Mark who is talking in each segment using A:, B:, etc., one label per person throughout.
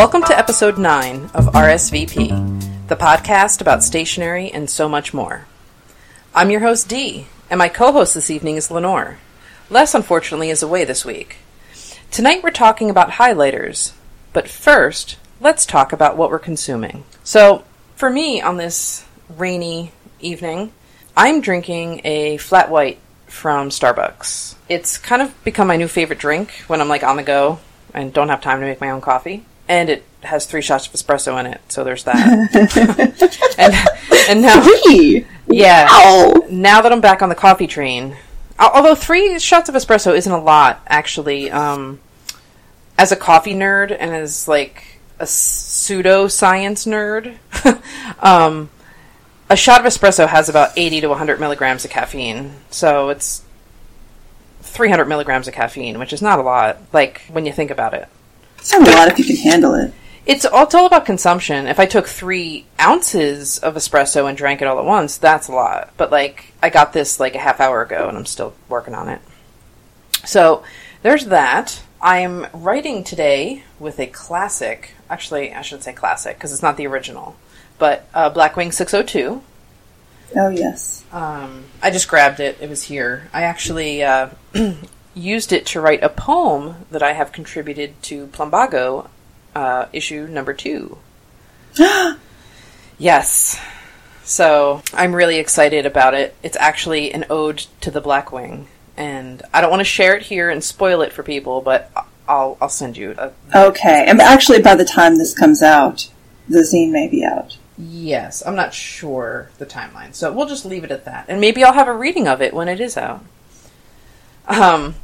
A: Welcome to episode 9 of RSVP, the podcast about stationery and so much more. I'm your host, Dee, and my co host this evening is Lenore. Les, unfortunately, is away this week. Tonight we're talking about highlighters, but first, let's talk about what we're consuming. So, for me, on this rainy evening, I'm drinking a flat white from Starbucks. It's kind of become my new favorite drink when I'm like on the go and don't have time to make my own coffee. And it has three shots of espresso in it, so there's that. and and now
B: Three.
A: yeah,
B: Wow.
A: now that I'm back on the coffee train, although three shots of espresso isn't a lot, actually. Um, as a coffee nerd and as like a pseudo science nerd, um, a shot of espresso has about 80 to 100 milligrams of caffeine. So it's 300 milligrams of caffeine, which is not a lot, like when you think about it.
B: It's not a lot if you can handle it.
A: It's all, it's all about consumption. If I took three ounces of espresso and drank it all at once, that's a lot. But like, I got this like a half hour ago, and I'm still working on it. So there's that. I'm writing today with a classic. Actually, I shouldn't say classic because it's not the original, but uh, Blackwing 602.
B: Oh yes.
A: Um, I just grabbed it. It was here. I actually uh, used it to write a poem that I have contributed to Plumbago uh, issue number two. yes. So I'm really excited about it. It's actually an ode to the Blackwing, and I don't want to share it here and spoil it for people, but I'll I'll send you a
B: Okay. And actually, by the time this comes out, the zine may be out.
A: Yes, I'm not sure the timeline, so we'll just leave it at that. And maybe I'll have a reading of it when it is out. Um,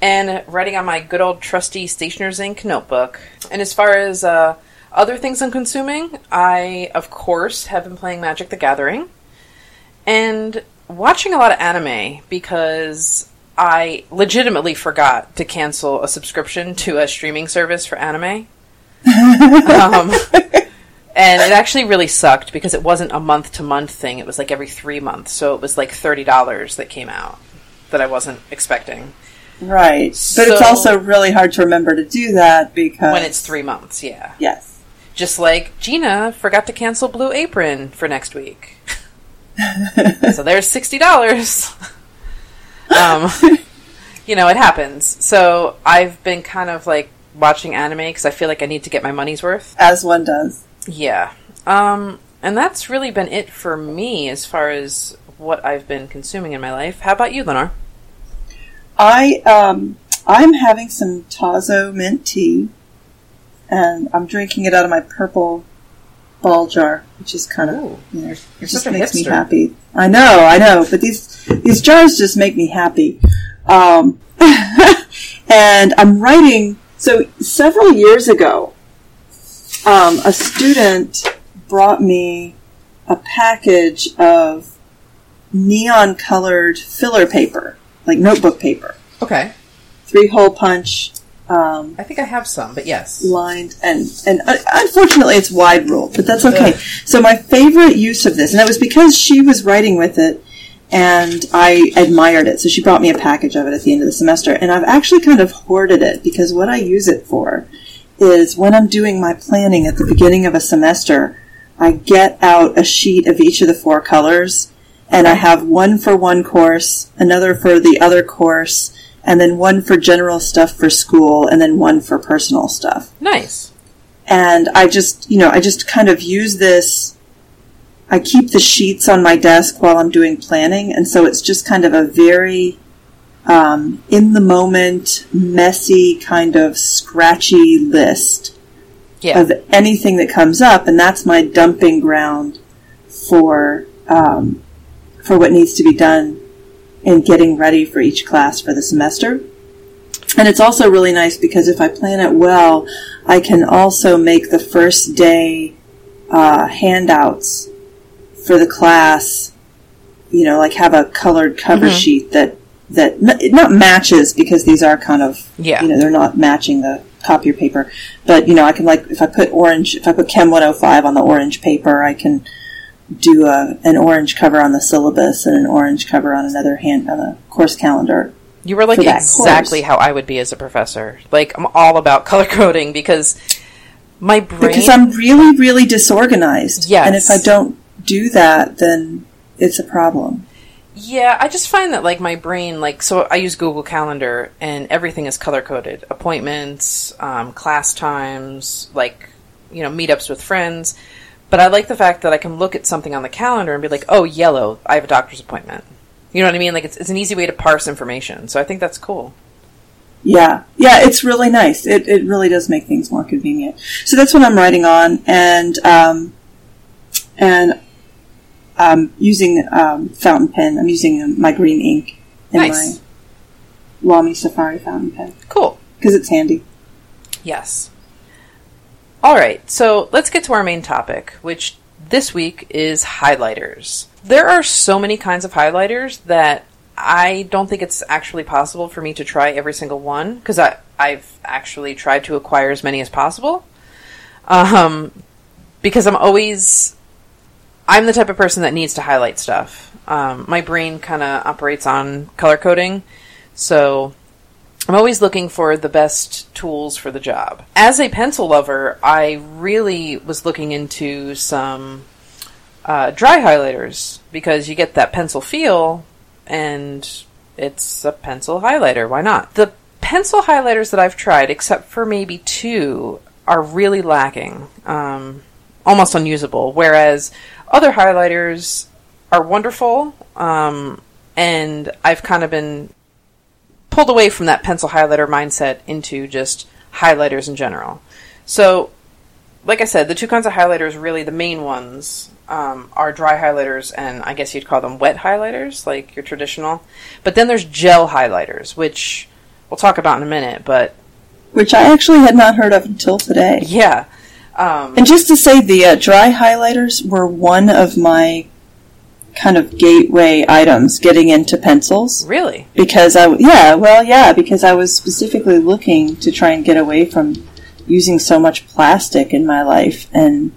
A: and writing on my good old trusty Stationer's Ink notebook. And as far as uh, other things I'm consuming, I, of course, have been playing Magic the Gathering and watching a lot of anime because I legitimately forgot to cancel a subscription to a streaming service for anime. um, and it actually really sucked because it wasn't a month to month thing. It was like every three months. So it was like $30 that came out that I wasn't expecting.
B: Right. But
A: So-
B: it's also really hard to remember to do that because
A: When it's three months, yeah.
B: yes.
A: Just like Gina forgot to cancel Blue Apron for next week. so there's sixty dollars. um, you know, it happens. So I've been kind of like watching anime because I feel like I need to get my money's worth.
B: As one does.
A: Yeah. Um, and that's really been it for me as far as what I've been consuming in my life. How about you, Lenore?
B: I um I'm having some Tazo mint tea, and I'm drinking it out of my purple ball jar, which is kind of
A: Ooh,
B: you know, it just makes me happy. I know, I know, but these these jars just make me happy. Um, and I'm writing. So several years ago, um, a student brought me a package of neon colored filler paper, like notebook paper,
A: Okay.
B: three hole punch. Um,
A: I think I have some, but yes.
B: lined and and uh, unfortunately it's wide ruled, but that's okay.
A: Ugh.
B: So my favorite use of this, and that was because she was writing with it, and I admired it. So she brought me a package of it at the end of the semester, and I've actually kind of hoarded it because what I use it for is when I'm doing my planning at the beginning of a semester, I get out a sheet of each of the four colors, and I have one for one course, another for the other course, and then one for general stuff for school, and then one for personal stuff
A: Nice.
B: and I just, you know, I just kind of use this. I keep the sheets on my desk while I'm doing planning, and so it's just kind of a very um, in the moment, messy, kind of scratchy list
A: Yeah.
B: of anything that comes up, and that's my dumping ground for um, for what needs to be done in getting ready for each class for the semester. And it's also really nice because if I plan it well, I can also make the first day uh, handouts for the class. You know, like have a colored cover
A: Mhm.
B: sheet that that not matches because these are kind of
A: Yeah.
B: you know they're not matching the copier paper. But you know, I can like if I put orange, if I put Chem 105 on the orange paper, I can do a, an orange cover on the syllabus and an orange cover on another hand on the course calendar.
A: You were like exactly
B: course.
A: how I would be as a professor. Like I'm all about color coding because My brain.
B: Because I'm really, really disorganized.
A: Yes.
B: And if I don't do that, then it's a problem.
A: Yeah, I just find that like my brain, like so, I use Google Calendar and everything is color coded: appointments, um, class times, like you know, meetups with friends. But I like the fact that I can look at something on the calendar and be like, "Oh, yellow, I have a doctor's appointment." You know what I mean? Like it's, it's an easy way to parse information. So I think that's cool.
B: Yeah, yeah, it's really nice. It it really does make things more convenient. So that's what I'm writing on, and um, and I'm using um, fountain pen. I'm using my green ink in
A: Nice.
B: my Lamy Safari fountain pen
A: Cool.
B: because it's handy.
A: Yes. All right, so let's get to our main topic, which this week is highlighters. There are so many kinds of highlighters that I don't think it's actually possible for me to try every single one because I've actually tried to acquire as many as possible. Um, because I'm always I'm the type of person that needs to highlight stuff. Um, my brain kind of operates on color coding, so I'm always looking for the best tools for the job. As a pencil lover, I really was looking into some uh, dry highlighters because you get that pencil feel and it's a pencil highlighter. Why not? The pencil highlighters that I've tried, except for maybe two, are really lacking, um, almost unusable. Whereas other highlighters are wonderful, um, and I've kind of been pulled away from that pencil highlighter mindset into just highlighters in general. So, like I said, the two kinds of highlighters, really the main ones, um, are dry highlighters and I guess you'd call them wet highlighters, like your traditional. But then there's gel highlighters, which we'll talk about in a minute. But
B: Which I actually had not heard of until today.
A: yeah, um,
B: And just to say, the uh, dry highlighters were one of my kind of gateway items getting into pencils.
A: really,
B: because I yeah well yeah because I was specifically looking to try and get away from using so much plastic in my life. And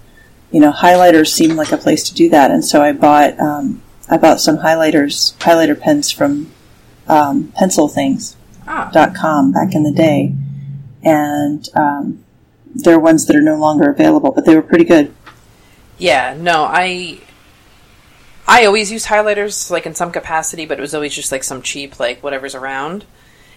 B: you know highlighters seemed like a place to do that. And so I bought um, I bought some highlighters highlighter pens from um, pencilthings.com
A: ah,
B: back in the day. And um, they're ones that are no longer available but they were pretty good.
A: Yeah, no, I. I always use highlighters like in some capacity, but it was always just like some cheap like whatever's around.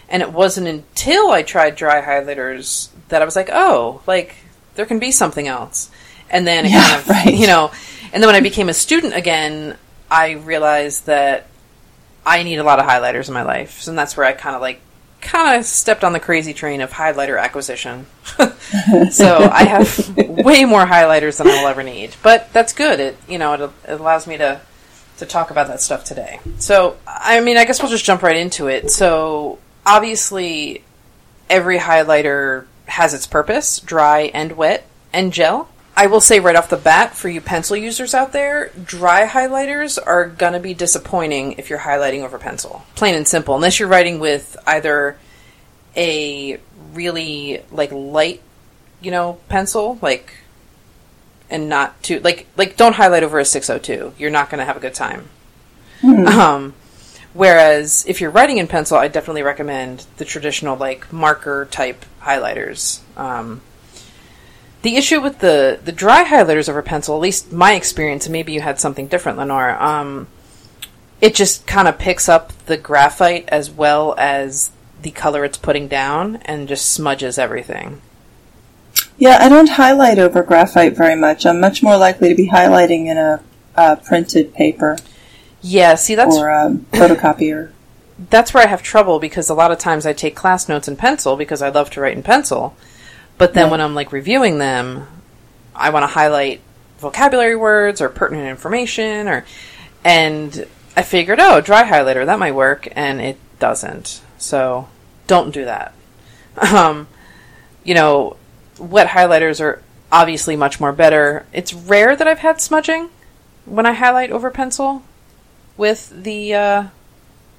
A: And it wasn't until I tried dry highlighters that I was like, oh, like there can be something else. And then
B: Yeah,
A: kind of,
B: right.
A: you know, and then when I became a student again, I realized that I need a lot of highlighters in my life. And that's where I kind of like kind of stepped on the crazy train of highlighter acquisition. so I have way more highlighters than I will ever need. But that's good. It you know it, it allows me to to talk about that stuff today. So I mean I guess we'll just jump right into it. So obviously every highlighter has its purpose, dry and wet and gel. I will say right off the bat for you pencil users out there, dry highlighters are going to be disappointing if you're highlighting over pencil. Plain and simple. Unless you're writing with either a really like light, you know, pencil like and not too like like don't highlight over a 602. You're not going to have a good time. Um whereas if you're writing in pencil, I definitely recommend the traditional like marker type highlighters. Um the issue with the the dry highlighters over pencil, at least my experience, and maybe you had something different, Lenore. Um, it just kind of picks up the graphite as well as the color it's putting down, and just smudges everything.
B: Yeah I don't highlight over graphite very much I'm much more likely to be highlighting in a, uh printed paper
A: Yeah, see that's
B: or a photocopier
A: that's where I have trouble because a lot of times I take class notes in pencil because I love to write in pencil. But then when I'm like reviewing them, I want to highlight vocabulary words or pertinent information or and I figured, oh, dry highlighter that might work and it doesn't. So, don't do that. Um, you know, wet highlighters are obviously much more better. It's rare that I've had smudging when I highlight over pencil with the uh,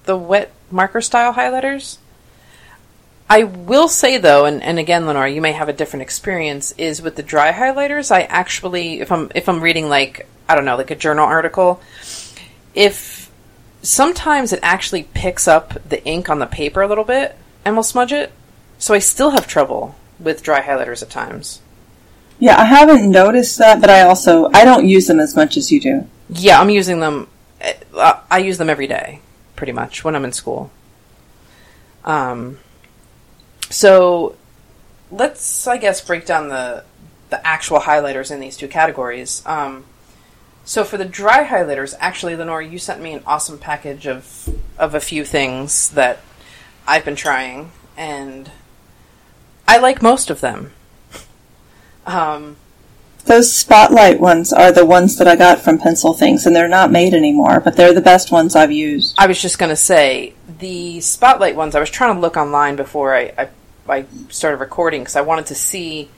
A: the wet marker style highlighters. I will say though, and, and again, Lenore, you may have a different experience. Is with the dry highlighters, I actually, if I'm if I'm reading like I don't know, like a journal article, if sometimes it actually picks up the ink on the paper a little bit and will smudge it, so I still have trouble with dry highlighters at times.
B: Yeah, I haven't noticed that, but I also I don't use them as much as you do.
A: Yeah, I'm using them. uh, I use them every day, pretty much, when I'm in school. Um, so let's, I guess, break down the the actual highlighters in these two categories. Um, so for the dry highlighters, actually, Lenore, you sent me an awesome package of of a few things that I've been trying, and I like most of them. Um,
B: Those spotlight ones are the ones that I got from Pencil Things, and they're not made anymore, but they're the best ones I've used.
A: I was just going to say the spotlight ones. I was trying to look online before I I, I started recording because I wanted to see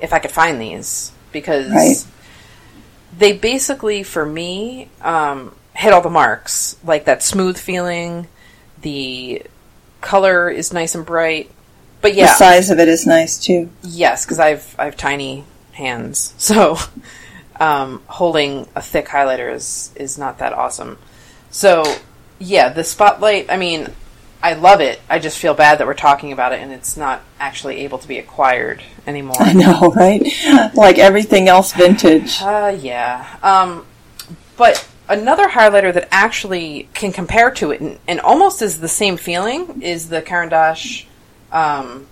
A: if I could find these because
B: Right.
A: they basically, for me, um, hit all the marks. Like that smooth feeling, the color is nice and bright. But yeah,
B: The size of it is nice too.
A: Yes, because I've I have tiny hands, so um, holding a thick highlighter is is not that awesome. So yeah, the spotlight. I mean, I love it. I just feel bad that we're talking about it and it's not actually able to be acquired anymore.
B: I know, right? Like everything else vintage.
A: Uh, yeah. Um, but another highlighter that actually can compare to it and, and almost is the same feeling is the Caran d'Ache um,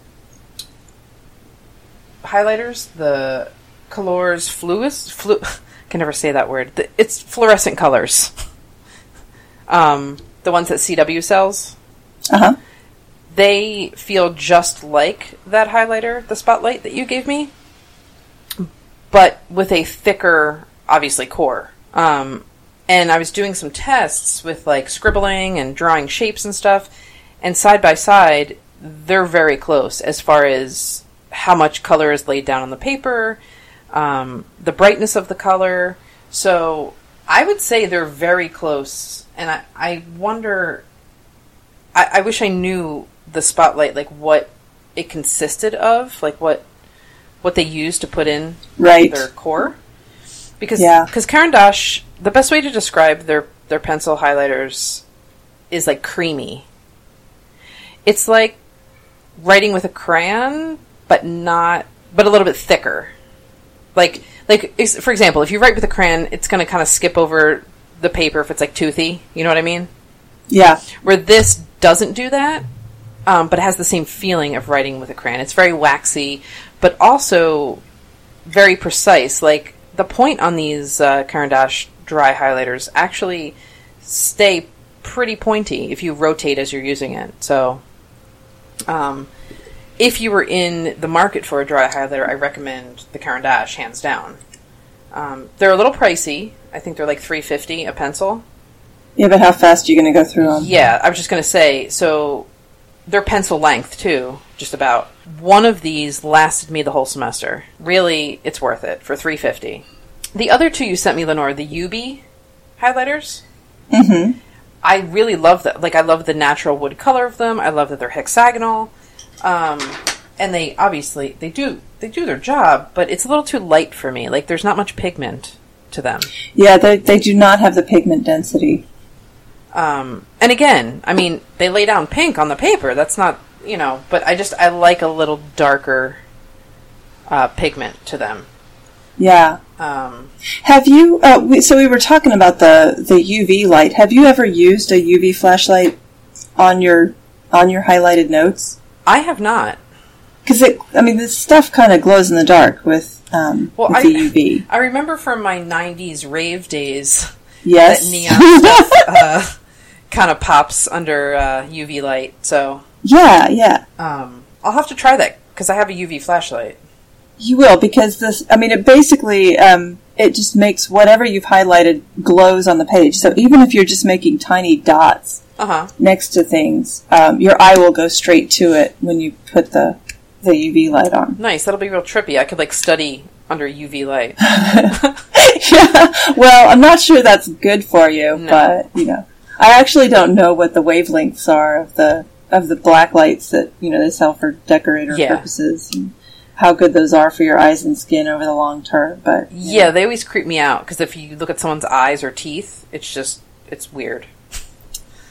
A: highlighters, the Colors Fluis. Flu- I can never say that word. The, it's fluorescent colors. um, the ones that CW sells.
B: Uh huh.
A: They feel just like that highlighter, the spotlight that you gave me, but with a thicker, obviously, core. Um, and I was doing some tests with like scribbling and drawing shapes and stuff, and side by side, they're very close as far as how much color is laid down on the paper, um, the brightness of the color. So I would say they're very close, and I, I wonder. I, I wish I knew the spotlight, like what it consisted of, like what what they used to put in
B: Right.
A: their core. Because
B: Yeah.
A: because Caran d'Ache, the best way to describe their their pencil highlighters is like creamy. It's like writing with a crayon, but not, but a little bit thicker. Like like for example, if you write with a crayon, it's going to kind of skip over the paper if it's like toothy. You know what I mean?
B: Yeah.
A: Where this doesn't do that, um, but it has the same feeling of writing with a crayon. It's very waxy, but also very precise. Like the point on these uh, Caran d'Ache dry highlighters actually stay pretty pointy if you rotate as you're using it. So, um, if you were in the market for a dry highlighter, I recommend the Caran d'Ache hands down. Um, they're a little pricey. I think they're like three fifty a pencil.
B: Yeah, but how fast are you going to go through them?
A: Yeah, I was just going to say, so they're pencil length too, just about. One of these lasted me the whole semester. Really, it's worth it for 350. The other two you sent me, Lenore, the UB highlighters.
B: Mm-hmm.
A: I really love that. Like, I love the natural wood color of them. I love that they're hexagonal, um, and they obviously they do they do their job, but it's a little too light for me. Like, there's not much pigment to them.
B: Yeah, they, they do not have the pigment density.
A: Um, and again, I mean, they lay down pink on the paper. That's not, you know, but I just I like a little darker uh, pigment to them.
B: Yeah.
A: Um,
B: Have you? Uh, we, so we were talking about the the UV light. Have you ever used a UV flashlight on your on your highlighted notes?
A: I have not.
B: Because it, I mean, this stuff kind of glows in the dark with um,
A: Well,
B: with
A: I-
B: the UV.
A: I remember from my '90s rave days
B: Yes.
A: that neon stuff uh, kind of pops under uh, UV light. So
B: yeah, yeah.
A: um, I'll have to try that because I have a UV flashlight.
B: You will because this. I mean, it basically um, it just makes whatever you've highlighted glows on the page. So even if you're just making tiny dots
A: Uh huh.
B: next to things, um, your eye will go straight to it when you put the the UV light on.
A: Nice. That'll be real trippy. I could like study under UV light.
B: yeah. Well, I'm not sure that's good for you,
A: No.
B: but you know, I actually don't know what the wavelengths are of the of the black lights that you know they sell for decorator
A: Yeah.
B: purposes. And how good those are for your eyes and skin over the long term, but
A: Yeah, they always creep me out because if you look at someone's eyes or teeth, it's just it's weird.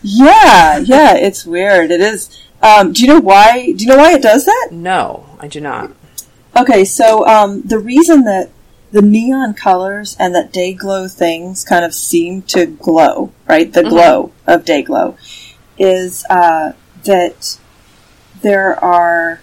B: Yeah, yeah, it's weird. It is. Um, do you know why? Do you know why it does that?
A: No, I do not.
B: Okay, so um, the reason that the neon colors and that day glow things kind of seem to glow, right? The glow of day glow is uh, that there are.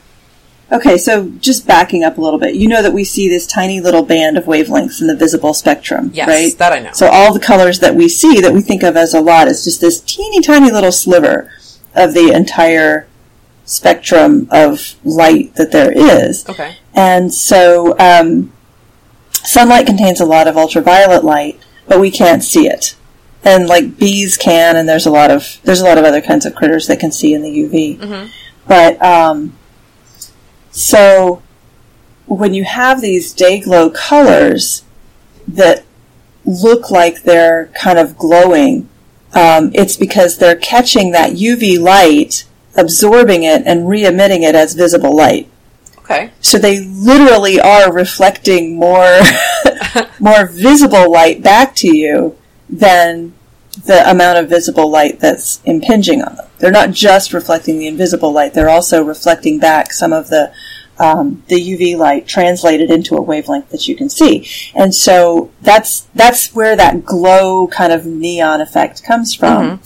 B: Okay, so just backing up a little bit, you know that we see this tiny little band of wavelengths in the visible spectrum,
A: Yes,
B: right?
A: that I know.
B: So all the colors that we see that we think of as a lot is just this teeny tiny little sliver of the entire spectrum of light that there is.
A: okay.
B: And so um, sunlight contains a lot of ultraviolet light, but we can't see it. And like bees can, and there's a lot of there's a lot of other kinds of critters that can see in the UV.
A: Mhm.
B: But um, so when you have these day glow colors that look like they're kind of glowing, um, it's because they're catching that UV light, absorbing it, and re-emitting it as visible light.
A: Okay.
B: So they literally are reflecting more more visible light back to you than the amount of visible light that's impinging on them. They're not just reflecting the invisible light; they're also reflecting back some of the um, the UV light translated into a wavelength that you can see. And so that's that's where that glow kind of neon effect comes from.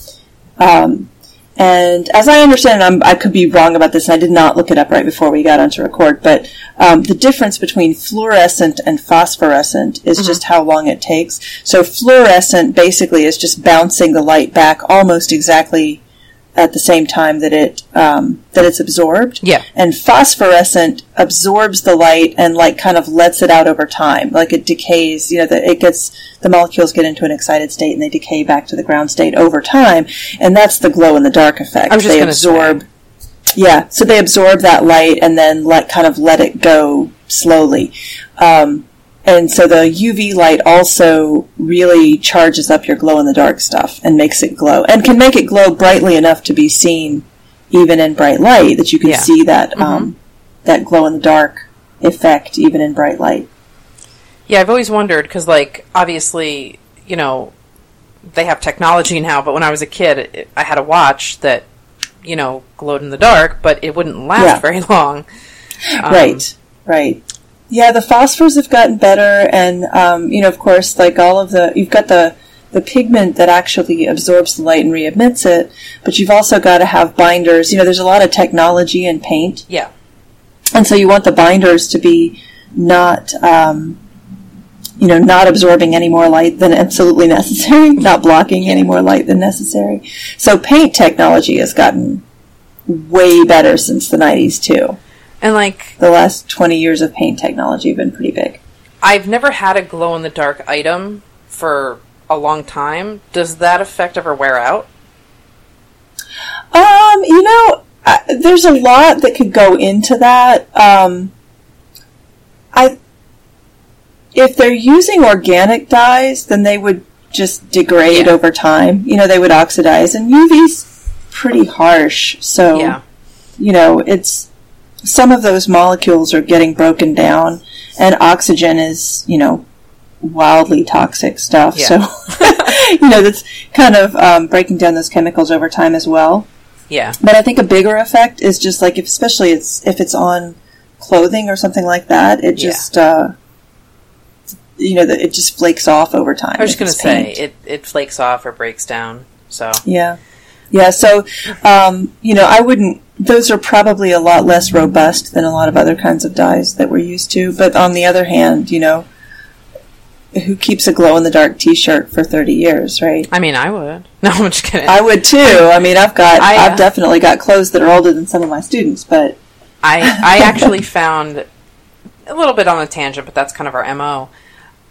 B: Um, and as I understand, it, I could be wrong about this, and I did not look it up right before we got onto record, but um, the difference between fluorescent and phosphorescent is just how long it takes. So fluorescent basically is just bouncing the light back almost exactly at the same time that it um, that it's absorbed.
A: Yeah.
B: And phosphorescent absorbs the light and like kind of lets it out over time. Like it decays, you know, that it gets the molecules get into an excited state and they decay back to the ground state over time. And that's the glow in the dark effect.
A: I was just
B: they absorb
A: say.
B: yeah, so they absorb that light and then let kind of let it go slowly. Um, and so the UV light also really charges up your glow in the dark stuff and makes it glow and can make it glow brightly enough to be seen even in bright light that you can
A: Yeah.
B: see that um, that glow in the dark effect even in bright light.
A: Yeah, I've always wondered because, like, obviously, you know, they have technology now, but when I was a kid, it, I had a watch that, you know, glowed in the dark, but it wouldn't last
B: Yeah.
A: very long. Um,
B: right, right. Yeah, the phosphors have gotten better, and um, you know, of course, like all of the, you've got the the pigment that actually absorbs the light and re-emits it, but you've also got to have binders. You know, there's a lot of technology in paint,
A: Yeah.
B: and so you want the binders to be not, um, you know, not absorbing any more light than absolutely necessary, not blocking any more light than necessary. So paint technology has gotten way better since the 90s too
A: And, like,
B: the last 20 years of paint technology have been pretty big.
A: I've never had a glow in the dark item for a long time. Does that effect ever wear out?
B: Um, you know, I, there's a lot that could go into that. Um, I, if they're using organic dyes, then they would just degrade
A: Yeah.
B: over time. You know, they would oxidize, and UV's pretty harsh, so
A: Yeah.
B: you know, it's some of those molecules are getting broken down, and oxygen is, you know, wildly toxic stuff.
A: Yeah.
B: So, you know, that's kind of um, breaking down those chemicals over time as well.
A: Yeah.
B: But I think a bigger effect is just like, if, especially it's if it's on clothing or something like that, it
A: Yeah.
B: just, uh, you know, that it just flakes off over time.
A: I was just going to say, it, it flakes off or breaks down. So,
B: Yeah. Yeah, so, um, you know, I wouldn't, those are probably a lot less robust than a lot of other kinds of dyes that we're used to. But on the other hand, you know, who keeps a glow in the dark t shirt for 30 years, right?
A: I mean, I would. No, I'm just kidding.
B: I would too. I mean, I've got,
A: I, uh,
B: I've definitely got clothes that are older than some of my students, but
A: I I actually found a little bit on a tangent, but that's kind of our mo.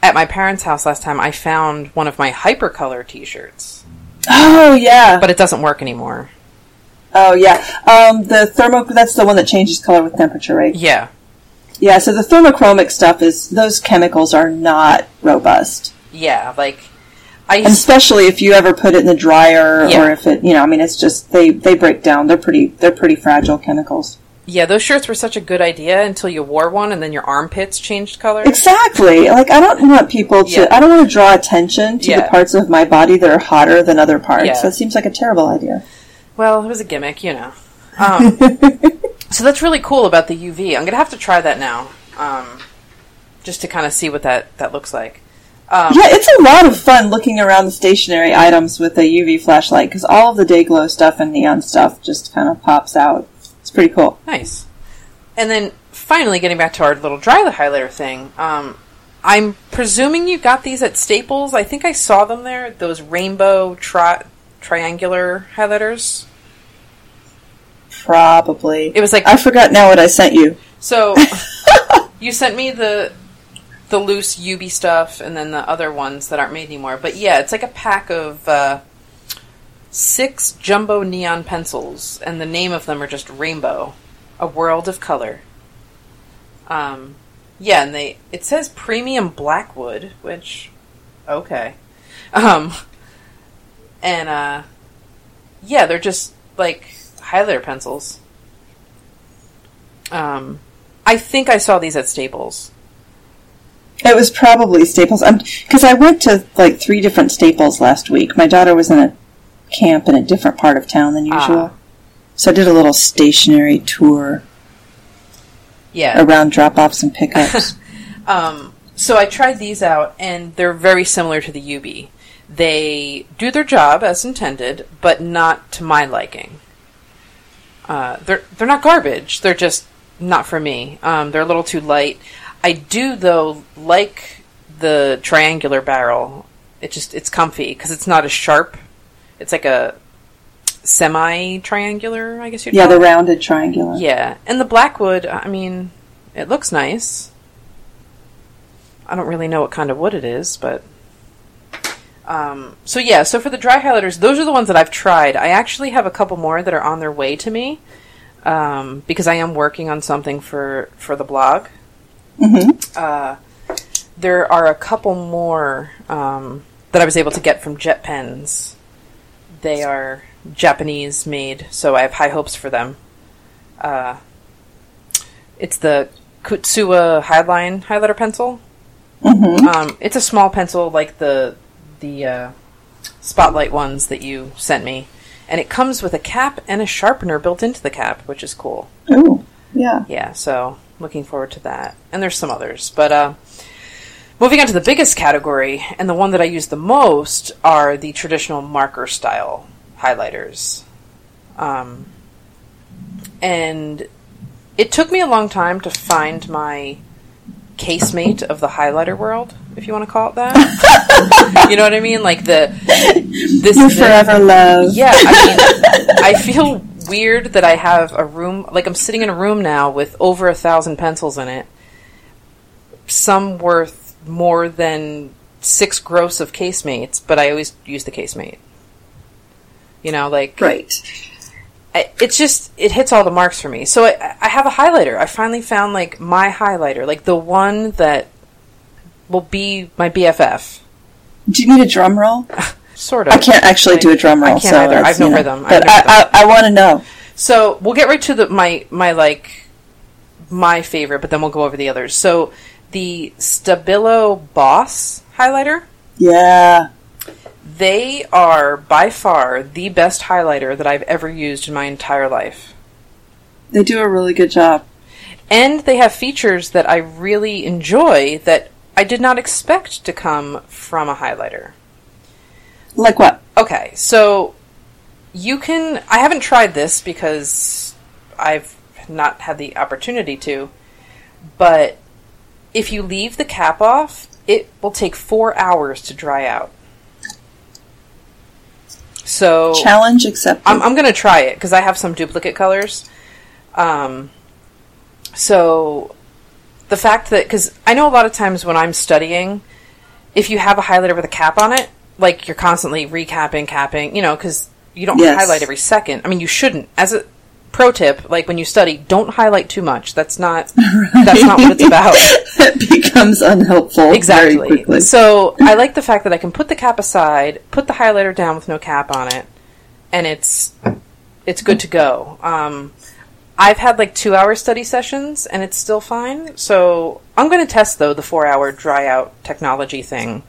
A: At my parents' house last time, I found one of my hypercolor T-shirts,
B: oh yeah,
A: but it doesn't work anymore.
B: Oh yeah. Um, the thermo, that's the one that changes color with temperature, right?
A: Yeah,
B: Yeah. So the thermochromic stuff is those chemicals are not robust.
A: yeah. Like I
B: And especially if you ever put it in the dryer
A: Yeah.
B: or if it you know i mean it's just they they break down they're pretty they're pretty fragile chemicals
A: yeah, those shirts were such a good idea until you wore one and then your armpits changed color.
B: exactly like i don't want people to
A: Yeah.
B: i don't want to draw attention to
A: Yeah.
B: the parts of my body that are hotter than other parts that seems like a terrible idea
A: Well, it was a gimmick, you know. Um, so that's really cool about the UV. I'm gonna have to try that now. um, just to kind of see what that that looks like. Um,
B: Yeah, it's a lot of fun looking around the stationery items with a UV flashlight because all of the day glow stuff and neon stuff just kind of pops out. It's pretty cool.
A: Nice. And then finally, getting back to our little dry highlighter thing, um, I'm presuming you got these at Staples. I think I saw them there. Those rainbow tri- triangular highlighters.
B: Probably.
A: It was like
B: I forgot now what I sent you.
A: so. you sent me the the loose UB stuff, and then the other ones that aren't made anymore. But yeah, it's like a pack of uh, six jumbo neon pencils, and the name of them are just Rainbow, a world of color. Um, yeah, and they it says premium blackwood, which okay, um, and uh, yeah, they're just like highlighter pencils. Um, I think I saw these at Staples.
B: It was probably Staples. Because I went to like three different Staples last week. My daughter was in a camp in a different part of town than usual.
A: Ah.
B: So I did a little stationery tour
A: Yeah.
B: around drop offs and pickups.
A: Um, so I tried these out, and they're very similar to the UB. They do their job as intended, but not to my liking. Uh, they're they're not garbage. They're just not for me. Um, they're a little too light. I do though like the triangular barrel. It just it's comfy because it's not as sharp. It's like a semi triangular, I guess you'd
B: yeah, the
A: it.
B: rounded triangular.
A: Yeah, and the Blackwood, I mean, it looks nice. I don't really know what kind of wood it is, but. Um, so yeah, so for the dry highlighters, those are the ones that I've tried. I actually have a couple more that are on their way to me um, because I am working on something for for the blog.
B: hmm
A: Uh, there are a couple more um, that I was able to get from Jet Pens. They are Japanese made, so I have high hopes for them. Uh, it's the Kutsuwa Highline highlighter pencil.
B: hmm
A: Um, it's a small pencil like the the uh, spotlight ones that you sent me, and it comes with a cap and a sharpener built into the cap, which is cool
B: Ooh, yeah.
A: yeah, so looking forward to that. And there's some others, but uh, moving on to the biggest category and the one that I use the most are the traditional marker style highlighters. Um, and it took me a long time to find my casemate of the highlighter world, if you want to call it that. you know what I mean? Like the this
B: Your
A: the-
B: forever love.
A: yeah, I mean, I feel weird that I have a room, like I'm sitting in a room now with over a thousand pencils in it, some worth more than six gross of casemates, but I always use the casemate. You know, like,
B: Right.
A: I, it's just, it hits all the marks for me. So I, I have a highlighter. I finally found, like, my highlighter, like the one that will be my BFF.
B: Do you need a drum roll?
A: Sort of.
B: I can't actually do a drum roll.
A: I can't
B: so
A: either. I have no
B: know,
A: rhythm.
B: But
A: no
B: I, I, I want to know.
A: So we'll get right to the my my like my favorite, but then we'll go over the others. So the Stabilo Boss highlighter,
B: Yeah.
A: they are by far the best highlighter that I've ever used in my entire life.
B: They do a really good job.
A: And they have features that I really enjoy that I did not expect to come from a highlighter.
B: Like what?
A: Okay, so you can. I haven't tried this because I've not had the opportunity to, but if you leave the cap off, it will take four hours to dry out. So
B: Challenge accepted.
A: I'm, I'm going to try it because I have some duplicate colors. Um, so the fact that because I know a lot of times when I'm studying, if you have a highlighter with a cap on it, like you're constantly recapping, capping, you know, because you don't
B: Yes.
A: highlight every second. I mean, you shouldn't. As a pro tip, like when you study, don't highlight too much. That's not that's not what it's about.
B: it becomes unhelpful
A: Exactly. So I like the fact that I can put the cap aside, put the highlighter down with no cap on it, and it's it's good to go. Um, I've had like two hour study sessions and it's still fine. So I'm going to test though the four hour dry out technology thing.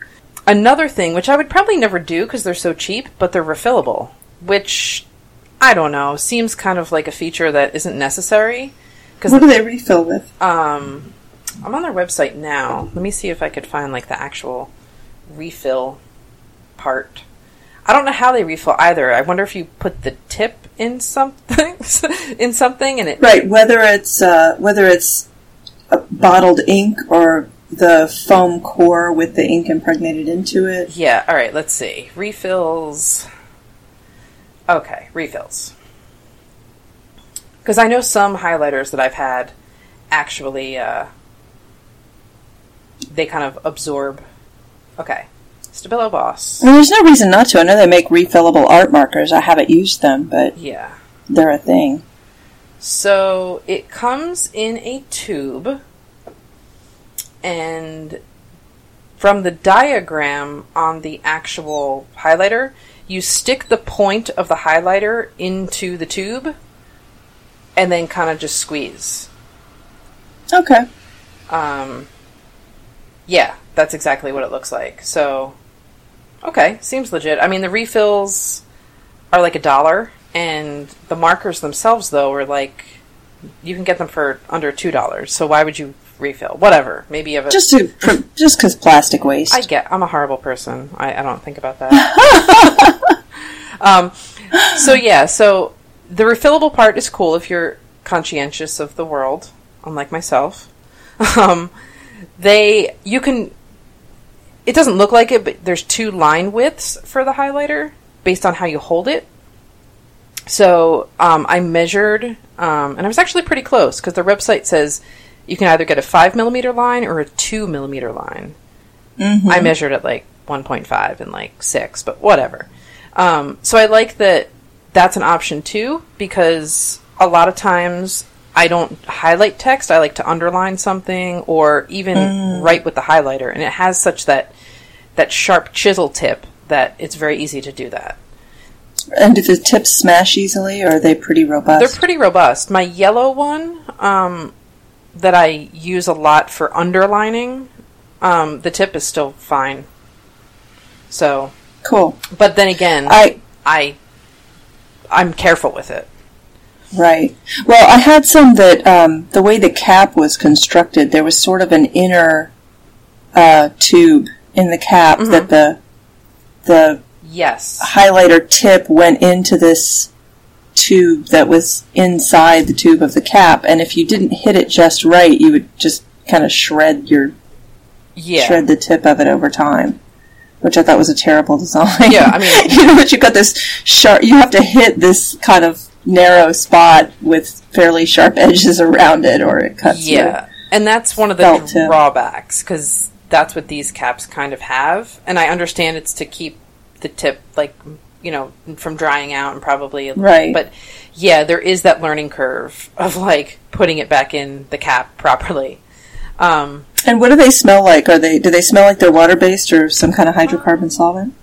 A: Another thing, which I would probably never do because they're so cheap, but they're refillable, which I don't know seems kind of like a feature that isn't necessary. Because
B: what do they refill with?
A: um, I'm on their website now. Let me see if I could find like the actual refill part. I don't know how they refill either. I wonder if you put the tip in something in something and it
B: Right, whether it's uh, whether it's a bottled ink or the foam core with the ink impregnated into it.
A: Yeah, all right, let's see. Refills. Okay, refills. Because I know some highlighters that I've had actually, uh, they kind of absorb. Okay. Stabilo Boss.
B: There's no reason not to. I know they make refillable art markers. I haven't used them, but
A: Yeah.
B: they're a thing.
A: So it comes in a tube, and from the diagram on the actual highlighter, you stick the point of the highlighter into the tube, and then kind of just squeeze.
B: Okay.
A: Um, yeah, that's exactly what it looks like. So, okay, seems legit. I mean, the refills are like a dollar, and the markers themselves, though, are like you can get them for under two dollars. So why would you refill? Whatever. Maybe have a.
B: Just to just because plastic waste.
A: I get. I'm a horrible person. I, I don't think about that. um, so yeah. So the refillable part is cool if you're conscientious of the world, unlike myself. Um, they you can. It doesn't look like it, but there's two line widths for the highlighter based on how you hold it. So um, I measured, um, and I was actually pretty close because their website says you can either get a five millimeter line or a two millimeter line.
B: Mhm.
A: I measured at like 1.5 and like 6, but whatever. Um, so I like that that's an option too because a lot of times I don't highlight text. I like to underline something or even write with the highlighter, and it has such that that sharp chisel tip that it's very easy to do that.
B: And do the tips smash easily, or are they pretty robust?
A: They're pretty robust. My yellow one um, that I use a lot for underlining, um, the tip is still fine. So,
B: cool.
A: but then again,
B: I
A: I I'm careful with it.
B: right. Well, I had some that um, the way the cap was constructed, there was sort of an inner uh, tube in the cap
A: Mm-hmm.
B: that the the
A: Yes.
B: highlighter tip went into this tube that was inside the tube of the cap, and if you didn't hit it just right, you would just kind of shred your
A: Yeah.
B: shred the tip of it over time, which I thought was a terrible design.
A: Yeah, I mean-
B: you know but you've got this sharp. You have to hit this kind of narrow spot with fairly sharp edges around it, or it cuts.
A: Yeah. And that's one of the drawbacks cuz that's what these caps kind of have, and I understand it's to keep the tip like you know from drying out and probably
B: Right.
A: but yeah there is that learning curve of like putting it back in the cap properly um
B: And what do they smell like? Are they do they smell like they're water based or some kind of hydrocarbon solvent?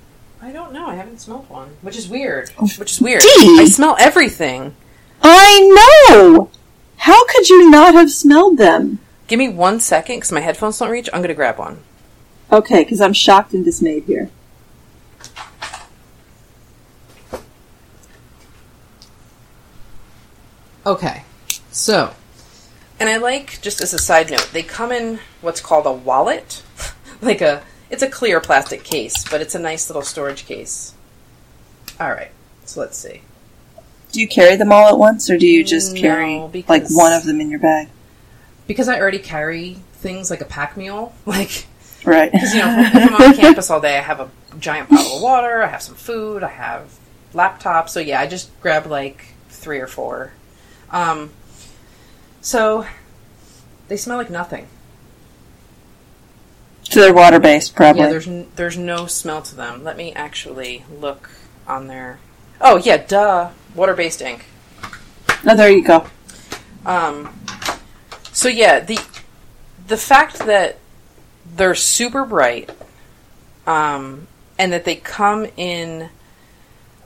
A: I don't know. I haven't smelled one, which is weird. Which is weird. I smell everything.
B: I know. How could you not have smelled them?
A: Give me one second because my headphones don't reach. I'm going to grab one.
B: Okay, because I'm shocked and dismayed here.
A: Okay. So, and I like just as a side note, they come in what's called a wallet, like a it's a clear plastic case, but it's a nice little storage case. All right. So let's see.
B: Do you carry them all at once, or do you just mm,
A: No,
B: carry like one of them in your bag?
A: Because I already carry things like a pack mule, like
B: Right.
A: Because you know, if I'm on campus all day, I have a giant bottle of water, I have some food, I have laptop. So yeah, I just grab like three or four. Um, so they smell like nothing.
B: so they're water based, probably.
A: Yeah, there's n- there's no smell to them. Let me actually look on there. Oh yeah, duh, water based ink.
B: oh, there you go.
A: Um, so yeah, the the fact that they're super bright, um, and that they come in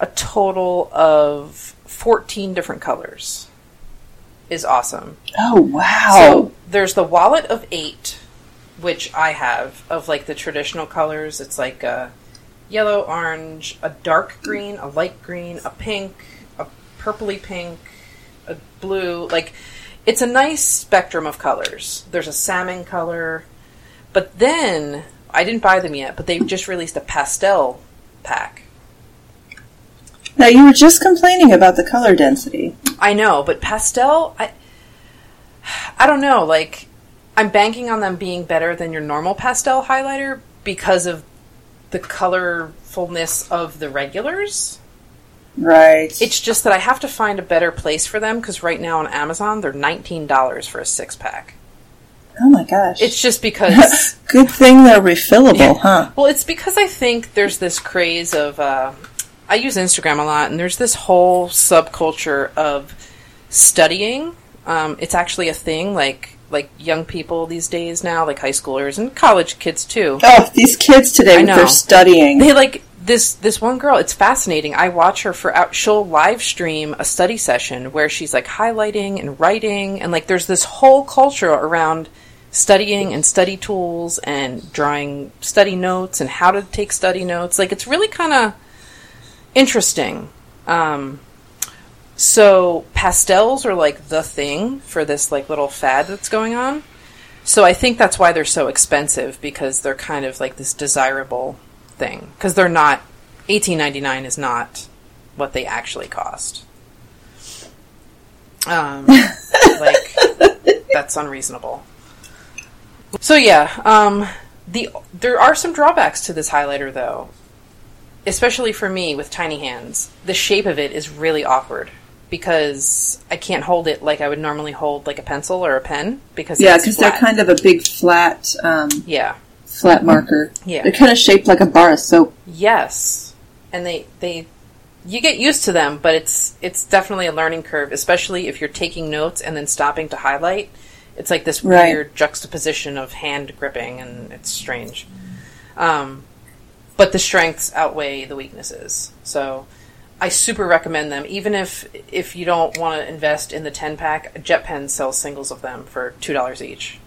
A: a total of fourteen different colors is awesome.
B: Oh wow.
A: So there's the wallet of eight, which I have of like the traditional colors. It's like a yellow, orange, a dark green, a light green, a pink, a purpley pink, a blue. Like it's a nice spectrum of colors. There's a salmon color, but then I didn't buy them yet, but they just released a pastel pack.
B: Now you were just complaining about the color density.
A: I know, but pastel, I, I don't know. Like, I'm banking on them being better than your normal pastel highlighter because of the colorfulness of the regulars.
B: Right.
A: It's just that I have to find a better place for them because right now on Amazon they're nineteen dollars for a six pack.
B: oh my gosh.
A: It's just because
B: Good thing they're refillable, huh?
A: Well, it's because I think there's this craze of. Uh, I use Instagram a lot, and there's this whole subculture of studying. Um, it's actually a thing, like like young people these days now, like high schoolers and college kids too.
B: Oh, these kids today
A: I
B: with
A: know.
B: their studying.
A: They like this this one girl. It's fascinating. I watch her for out. She'll live stream a study session where she's like highlighting and writing, and like there's this whole culture around studying and study tools and drawing study notes and how to take study notes. Like it's really kind of interesting. Um, so pastels are like the thing for this like little fad that's going on. So I think that's why they're so expensive because they're kind of like this desirable thing because they're not 18.99 is not what they actually cost. Um, like that's unreasonable. So yeah, um, the there are some drawbacks to this highlighter though, especially for me with tiny hands. The shape of it is really awkward because I can't hold it like I would normally hold like a pencil or a pen because
B: yeah, because they're kind of a big flat, um,
A: yeah
B: flat marker.
A: Yeah.
B: They're kind of shaped like a bar of soap.
A: Yes, and they they you get used to them, but it's it's definitely a learning curve, especially if you're taking notes and then stopping to highlight. It's like this
B: Right.
A: weird juxtaposition of hand gripping, and it's strange. Um, but the strengths outweigh the weaknesses, so I super recommend them. Even if if you don't want to invest in the ten pack, JetPens sells singles of them for two dollars each.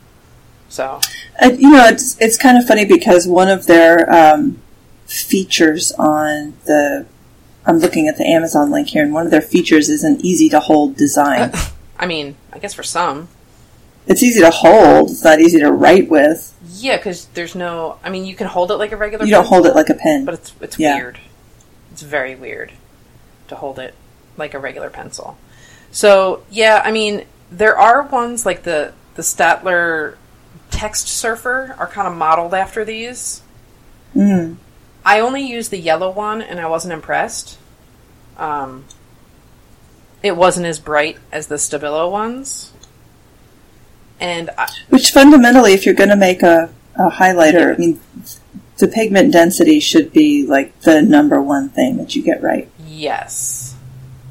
A: So
B: Uh, you know, it's it's kind of funny because one of their um, features on the I'm looking at the Amazon link here, and one of their features is an easy to hold design.
A: I mean, I guess for some,
B: it's easy to hold; it's not easy to write with.
A: Yeah, because there's no. I mean, you can hold it like a regular.
B: You don't hold it like a pen.
A: but it's it's
B: Yeah.
A: weird. It's very weird to hold it like a regular pencil. So yeah, I mean, there are ones like the the Staedtler Text Surfer are kind of modeled after these.
B: Mm.
A: I only used the yellow one, and I wasn't impressed. Um, it wasn't as bright as the Stabilo ones, and I,
B: Which fundamentally, if you're going to make a, a highlighter, I mean, the pigment density should be like the number one thing that you get right.
A: Yes.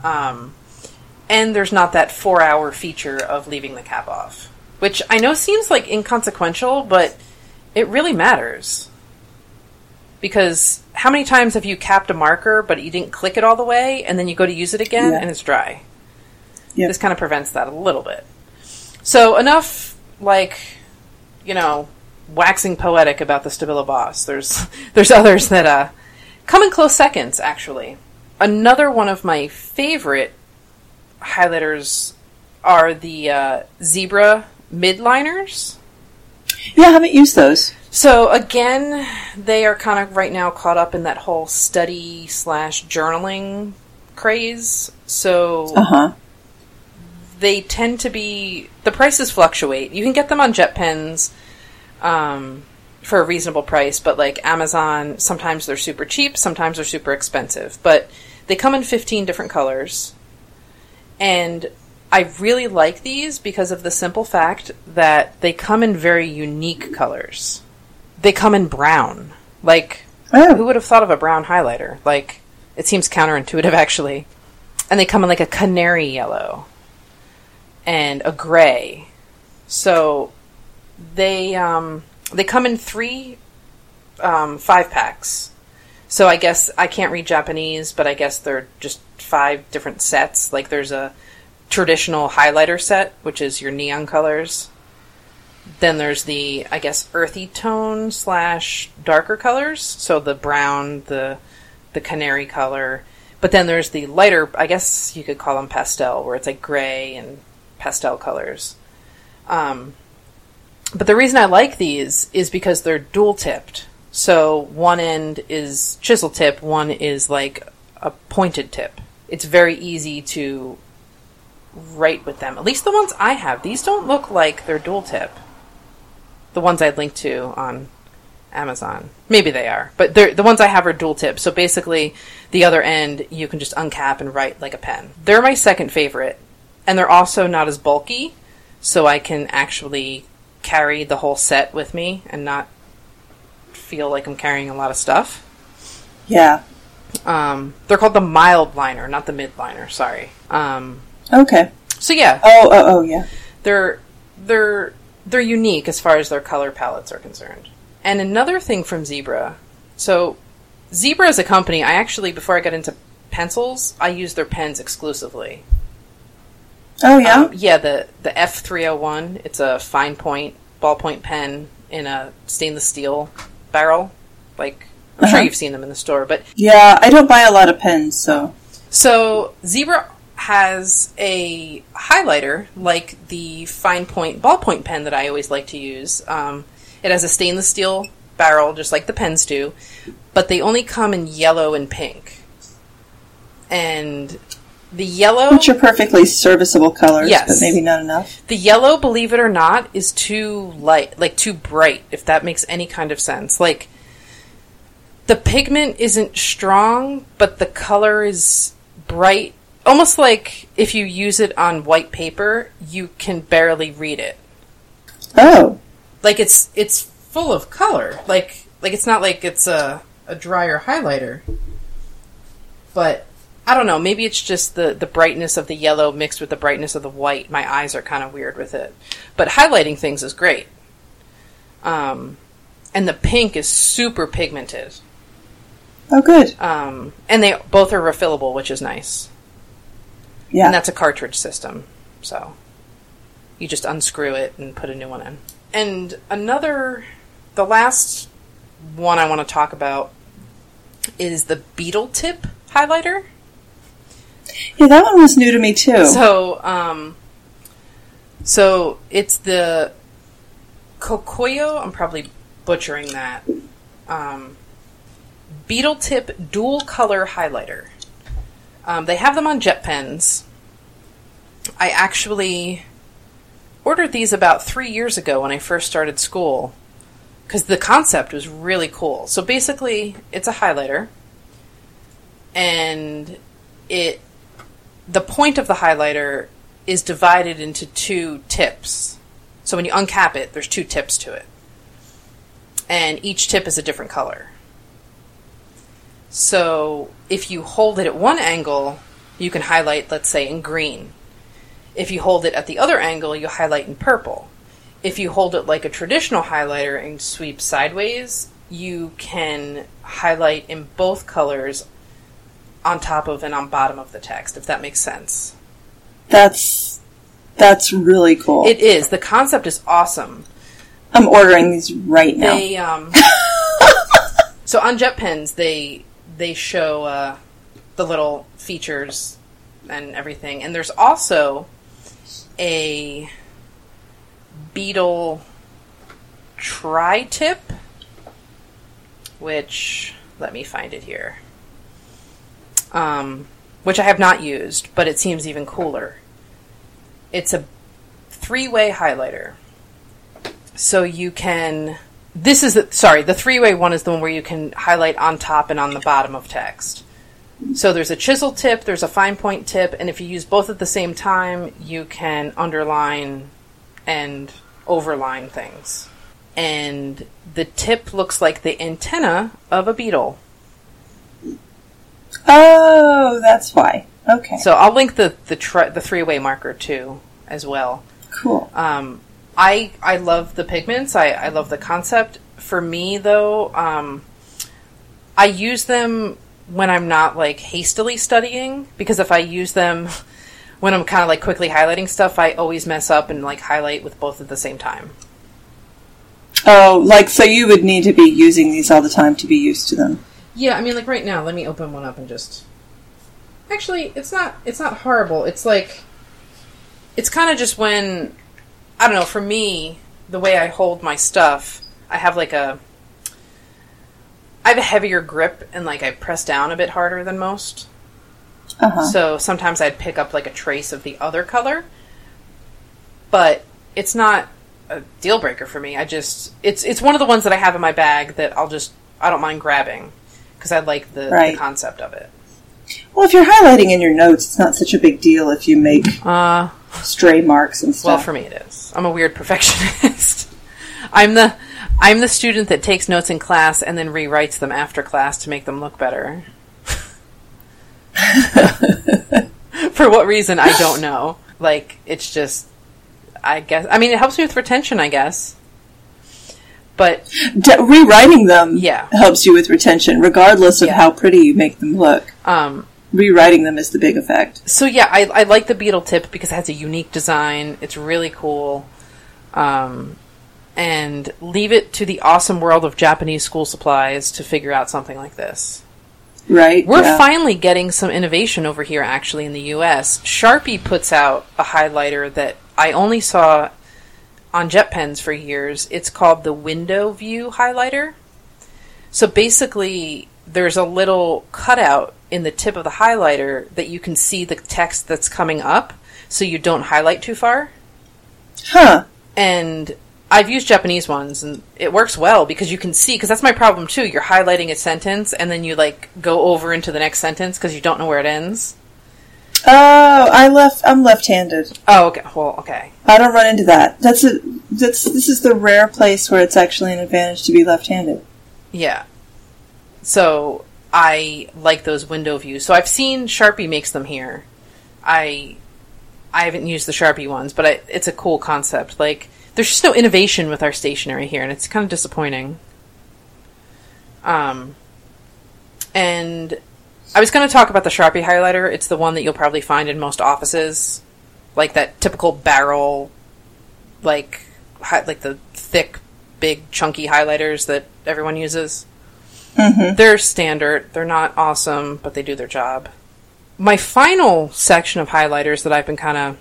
A: Um, and there's not that four hour feature of leaving the cap off, which I know seems like inconsequential, but it really matters. Because how many times have you capped a marker, but you didn't click it all the way, and then you go to use it again,
B: Yeah.
A: and it's dry?
B: Yep.
A: This kind of prevents that a little bit. So, enough, like, you know, waxing poetic about the Stabilo Boss. There's, there's others that uh, come in close seconds, actually. Another one of my favorite highlighters are the uh, Zebra midliners.
B: Yeah, I haven't used those.
A: So again, they are kind of right now caught up in that whole study slash journaling craze. So
B: Uh huh.
A: they tend to be the prices fluctuate. You can get them on JetPens um, for a reasonable price, but like Amazon, sometimes they're super cheap, sometimes they're super expensive. But they come in 15 different colors. And I really like these because of the simple fact that they come in very unique colors. They come in brown. Like, who
B: Oh,
A: would have thought of a brown highlighter? Like, it seems counterintuitive actually. And they come in like a canary yellow and a gray. So they um, they come in three um, five packs. So I guess I can't read Japanese, but I guess they're just five different sets. Like there's a traditional highlighter set, which is your neon colors. Then there's the I guess earthy tone slash darker colors. So the brown, the the canary color. But then there's the lighter, I guess you could call them pastel, where it's like gray and pastel colors. Um, but the reason I like these is because they're dual tipped. So one end is chisel tip, one is like a pointed tip. It's very easy to write with them. At least the ones I have. These don't look like they're dual tip. The ones I'd link to on Amazon. Maybe they are, but they're, the ones I have are dual tip. So basically, the other end you can just uncap and write like a pen. They're my second favorite, and they're also not as bulky, so I can actually carry the whole set with me and not feel like I'm carrying a lot of stuff.
B: Yeah.
A: Um, they're called the mild liner, not the mid liner. Sorry. Um,
B: Okay.
A: so yeah,
B: Oh, oh, oh, yeah.
A: they're they're they're unique as far as their color palettes are concerned. And another thing from Zebra, so Zebra as a company, I actually before I got into pencils, I used their pens exclusively.
B: Oh, yeah.
A: Um, yeah, the the F three hundred one. It's a fine point ballpoint pen in a stainless steel barrel. Like I'm sure
B: Uh-huh.
A: you've seen them in the store, but
B: yeah, I don't buy a lot of pens, so.
A: So Zebra has a highlighter like the fine point ballpoint pen that I always like to use. Um, it has a stainless steel barrel, just like the pens do, but they only come in yellow and pink. And the yellow,
B: Which are perfectly serviceable colors,
A: Yes.
B: but maybe not enough.
A: the yellow, believe it or not, is too light, like too bright. If that makes any kind of sense, like the pigment isn't strong, but the color is bright. Almost like if you use it on white paper, you can barely read it.
B: Oh,
A: Like it's it's full of color. Like like it's not like it's a a drier highlighter. But I don't know, maybe it's just the the brightness of the yellow mixed with the brightness of the white. My eyes are kind of weird with it. But highlighting things is great. Um and the pink is super pigmented.
B: oh, good.
A: Um, and they both are refillable, which is nice.
B: Yeah.
A: And that's a cartridge system, so you just unscrew it and put a new one in. And another, the last one I want to talk about is the Beetle Tip highlighter.
B: yeah, that one was new to me too.
A: So, um, so it's the Kokoyo. I'm probably butchering that. Um, Beetle Tip Dual Color Highlighter. Um, they have them on JetPens. I actually ordered these about three years ago when I first started school because the concept was really cool. So basically, it's a highlighter, and it the point of the highlighter is divided into two tips. So when you uncap it, there's two tips to it. And each tip is a different color. So if you hold it at one angle, you can highlight, let's say, in green. If you hold it at the other angle, you highlight in purple. If you hold it like a traditional highlighter and sweep sideways, you can highlight in both colors on top of and on bottom of the text, if that makes sense.
B: that's that's really cool.
A: It is. The concept is awesome.
B: I'm ordering these right now.
A: They um So on JetPens they they show uh, the little features and everything. And there's also a beetle tri tip which let me find it here. Um which I have not used, but it seems even cooler. It's a three-way highlighter. So you can. This is the, sorry. The three-way one is the one where you can highlight on top and on the bottom of text. So there's a chisel tip, there's a fine point tip, and if you use both at the same time, you can underline and overline things. And the tip looks like the antenna of a beetle.
B: oh, that's why. Okay,
A: So I'll link the the, tri- the three-way marker too as well.
B: cool.
A: Um, I I love the pigments. I, I love the concept. For me, though, um, I use them when I'm not like hastily studying because if I use them when I'm kind of like quickly highlighting stuff, I always mess up and like highlight with both at the same time.
B: Oh, like so you would need to be using these all the time to be used to them.
A: Yeah, I mean, like right now, let me open one up and just. Actually, it's not. It's not horrible. It's like. it's kind of just when I don't know. For me, the way I hold my stuff, I have like a I have a heavier grip and like I press down a bit harder than most.
B: Uh-huh.
A: So sometimes I'd pick up like a trace of the other color, but it's not a deal breaker for me. I just it's it's one of the ones that I have in my bag that I'll just I don't mind grabbing because I like the,
B: Right.
A: the concept of it.
B: Well, if you're highlighting in your notes, it's not such a big deal if you make
A: Uh,
B: stray marks and stuff.
A: well, for me it is. I'm a weird perfectionist. I'm the I'm the student that takes notes in class and then rewrites them after class to make them look better. For what reason I don't know. Like it's just I guess I mean it helps me with retention, I guess. But
B: D- rewriting them
A: Yeah.
B: helps you with retention, regardless of
A: Yeah.
B: how pretty you make them look.
A: um
B: Rewriting them is the big effect.
A: so yeah, I, I like the beetle tip because it has a unique design. It's really cool. Um, and leave it to the awesome world of Japanese school supplies to figure out something like this.
B: Right?
A: We're
B: Yeah.
A: finally getting some innovation over here, actually, in the U.S. Sharpie puts out a highlighter that I only saw on JetPens for years. It's called the Window View highlighter. So basically, there's a little cutout in the tip of the highlighter that you can see the text that's coming up, so you don't highlight too far.
B: Huh.
A: And I've used Japanese ones, and it works well because you can see. Because that's my problem too. You're highlighting a sentence, and then you like go over into the next sentence because you don't know where it ends.
B: Oh, I left. I'm left-handed.
A: Oh, okay. Well, okay.
B: I don't run into that. That's a. That's this is the rare place where it's actually an advantage to be left-handed.
A: Yeah. So I like those window views. So I've seen Sharpie makes them here. I I haven't used the Sharpie ones, but I, it's a cool concept. Like there's just no innovation with our stationery here, and it's kind of disappointing. Um, and I was going to talk about the Sharpie highlighter. It's the one that you'll probably find in most offices, like that typical barrel, like hi- like the thick, big, chunky highlighters that everyone uses.
B: Mm-hmm.
A: They're standard. They're not awesome, but they do their job. My final section of highlighters that I've been kind of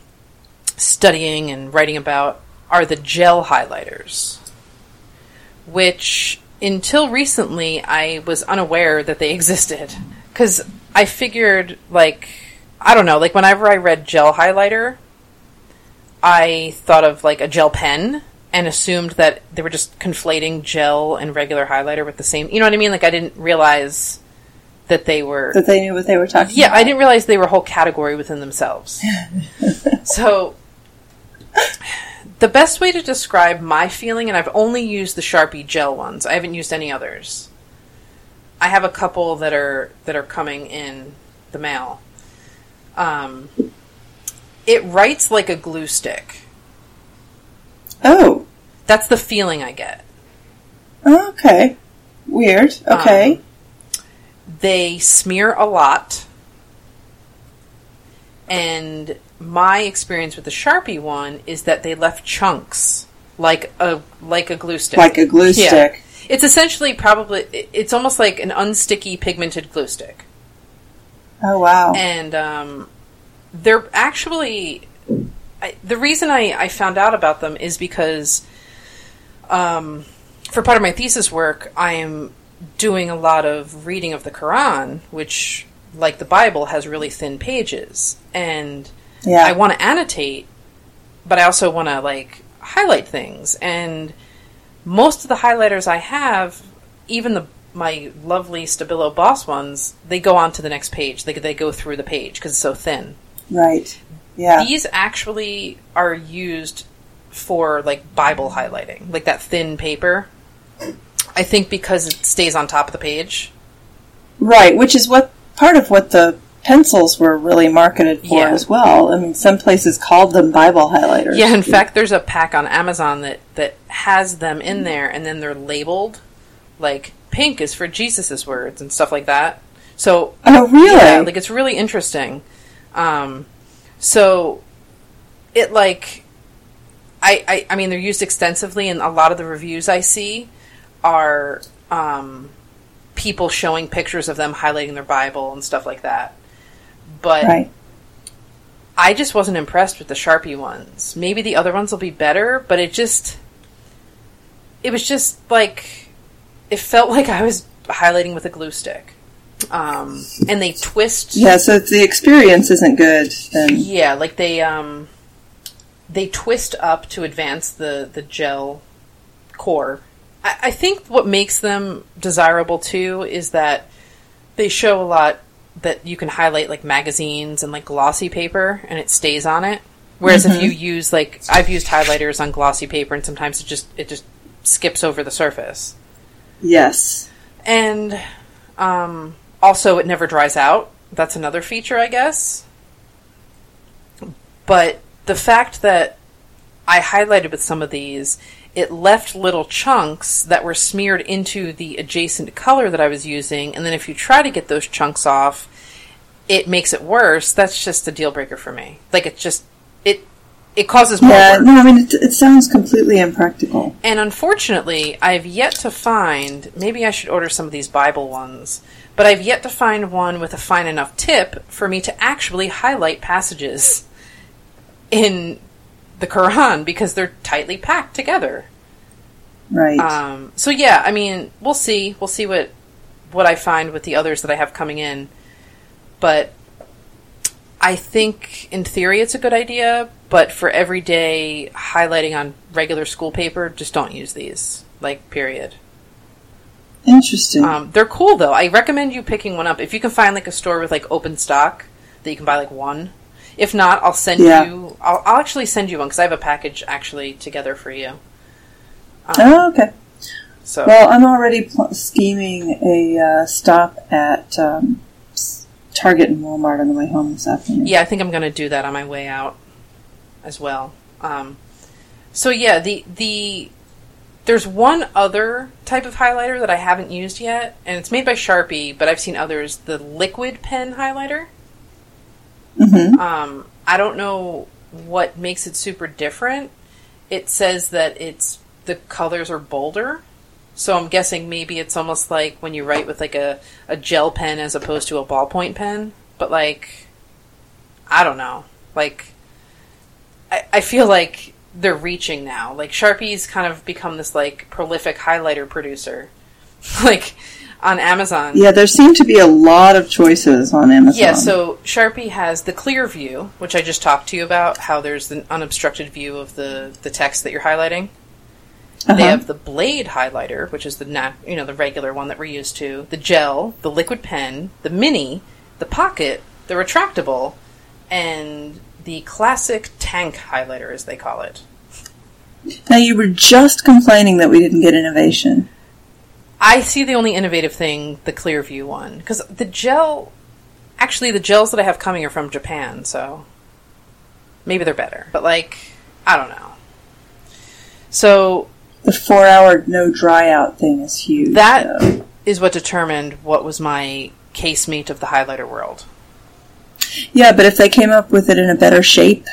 A: studying and writing about are the gel highlighters, which until recently I was unaware that they existed. Because I figured, like, I don't know, like whenever I read gel highlighter, I thought of like a gel pen and assumed that they were just conflating gel and regular highlighter with the same. You know what I mean? Like I didn't realize that they were.
B: That they knew what they were talking
A: Yeah,
B: about.
A: I didn't realize they were a whole category within themselves. so, the best way to describe my feeling, and I've only used the Sharpie gel ones. I haven't used any others. I have a couple that are that are coming in the mail. Um, it writes like a glue stick.
B: Oh.
A: That's the feeling I get.
B: Okay. Weird. Okay.
A: Um, they smear a lot. And my experience with the Sharpie one is that they left chunks like a like a glue stick.
B: like a glue
A: Yeah.
B: stick.
A: It's essentially probably it's almost like an unsticky pigmented glue stick.
B: Oh wow.
A: And um, they're actually I, the reason I, I found out about them is because um, for part of my thesis work, I am doing a lot of reading of the Quran, which, like the Bible, has really thin pages, and
B: yeah.
A: I want to annotate, but I also want to like highlight things. And most of the highlighters I have, even the my lovely Stabilo Boss ones, they go on to the next page. They they go through the page because it's so thin.
B: right. Yeah.
A: These actually are used for like Bible highlighting, like that thin paper. I think because it stays on top of the page.
B: Right, which is what part of what the pencils were really marketed for
A: Yeah.
B: as well. I mean, some places called them Bible highlighters.
A: Yeah, in fact, there's a pack on Amazon that that has them in there, and then they're labeled like pink is for Jesus's words and stuff like that. So
B: Oh, really?
A: yeah, like it's really interesting. Um, so it like I, I I mean they're used extensively, and a lot of the reviews I see are um, people showing pictures of them highlighting their Bible and stuff like that. But
B: right.
A: I just wasn't impressed with the Sharpie ones. Maybe the other ones will be better, but it just it was just like it felt like I was highlighting with a glue stick. Um, and they twist.
B: Yeah, so if the experience isn't good, then
A: Yeah, like they um, they twist up to advance the the gel core. I, I think what makes them desirable too is that they show a lot that you can highlight like magazines and like glossy paper and it stays on it. Whereas if you use like I've used highlighters on glossy paper and sometimes it just it just skips over the surface.
B: yes.
A: And um, also, it never dries out. That's another feature, I guess. But the fact that I highlighted with some of these, it left little chunks that were smeared into the adjacent color that I was using, and then if you try to get those chunks off, it makes it worse. That's just a deal breaker for me. Like it just it causes more
B: Yeah,
A: work.
B: no, I mean, it, it sounds completely impractical.
A: And unfortunately, I've yet to find, maybe I should order some of these Bible ones, but I've yet to find one with a fine enough tip for me to actually highlight passages in the Quran because they're tightly packed together.
B: Right.
A: Um, so yeah, I mean, we'll see. We'll see what what I find with the others that I have coming in. But I think in theory it's a good idea, but for everyday highlighting on regular school paper, just don't use these. Like period.
B: Interesting.
A: Um, they're cool though. I recommend you picking one up if you can find like a store with like open stock that you can buy like one. If not, I'll send
B: Yeah.
A: you. I'll, I'll actually send you one because I have a package actually together for you. Um,
B: oh, okay.
A: So
B: Well, I'm already pl- scheming a uh, stop at um, Target and Walmart on the way home this afternoon.
A: Yeah, I think I'm going to do that on my way out as well. Um, so yeah, the the there's one other type of highlighter that I haven't used yet, and it's made by Sharpie, but I've seen others. The liquid pen highlighter.
B: hmm
A: Um, I don't know what makes it super different. It says that it's the colors are bolder. So I'm guessing maybe it's almost like when you write with like a, a gel pen as opposed to a ballpoint pen. But like I don't know. Like I, I feel like they're reaching now. Like Sharpie's kind of become this like prolific highlighter producer. like on Amazon.
B: Yeah, there seem to be a lot of choices on Amazon.
A: Yeah, so Sharpie has the clear view, which I just talked to you about, how there's an unobstructed view of the, the text that you're highlighting.
B: Uh-huh.
A: They have the blade highlighter, which is the nat- you know the regular one that we're used to, the gel, the liquid pen, the mini, the pocket, the retractable, and the classic tank highlighter, as they call it.
B: Now, you were just complaining that we didn't get innovation.
A: I see the only innovative thing the Clearview one because the gel, actually, the gels that I have coming are from Japan, so maybe they're better. But like, I don't know. So
B: The four hour no dry out thing is huge.
A: That-
B: though.
A: is what determined what was my case casemate of the highlighter world.
B: Yeah, but if they came up with it in a better shape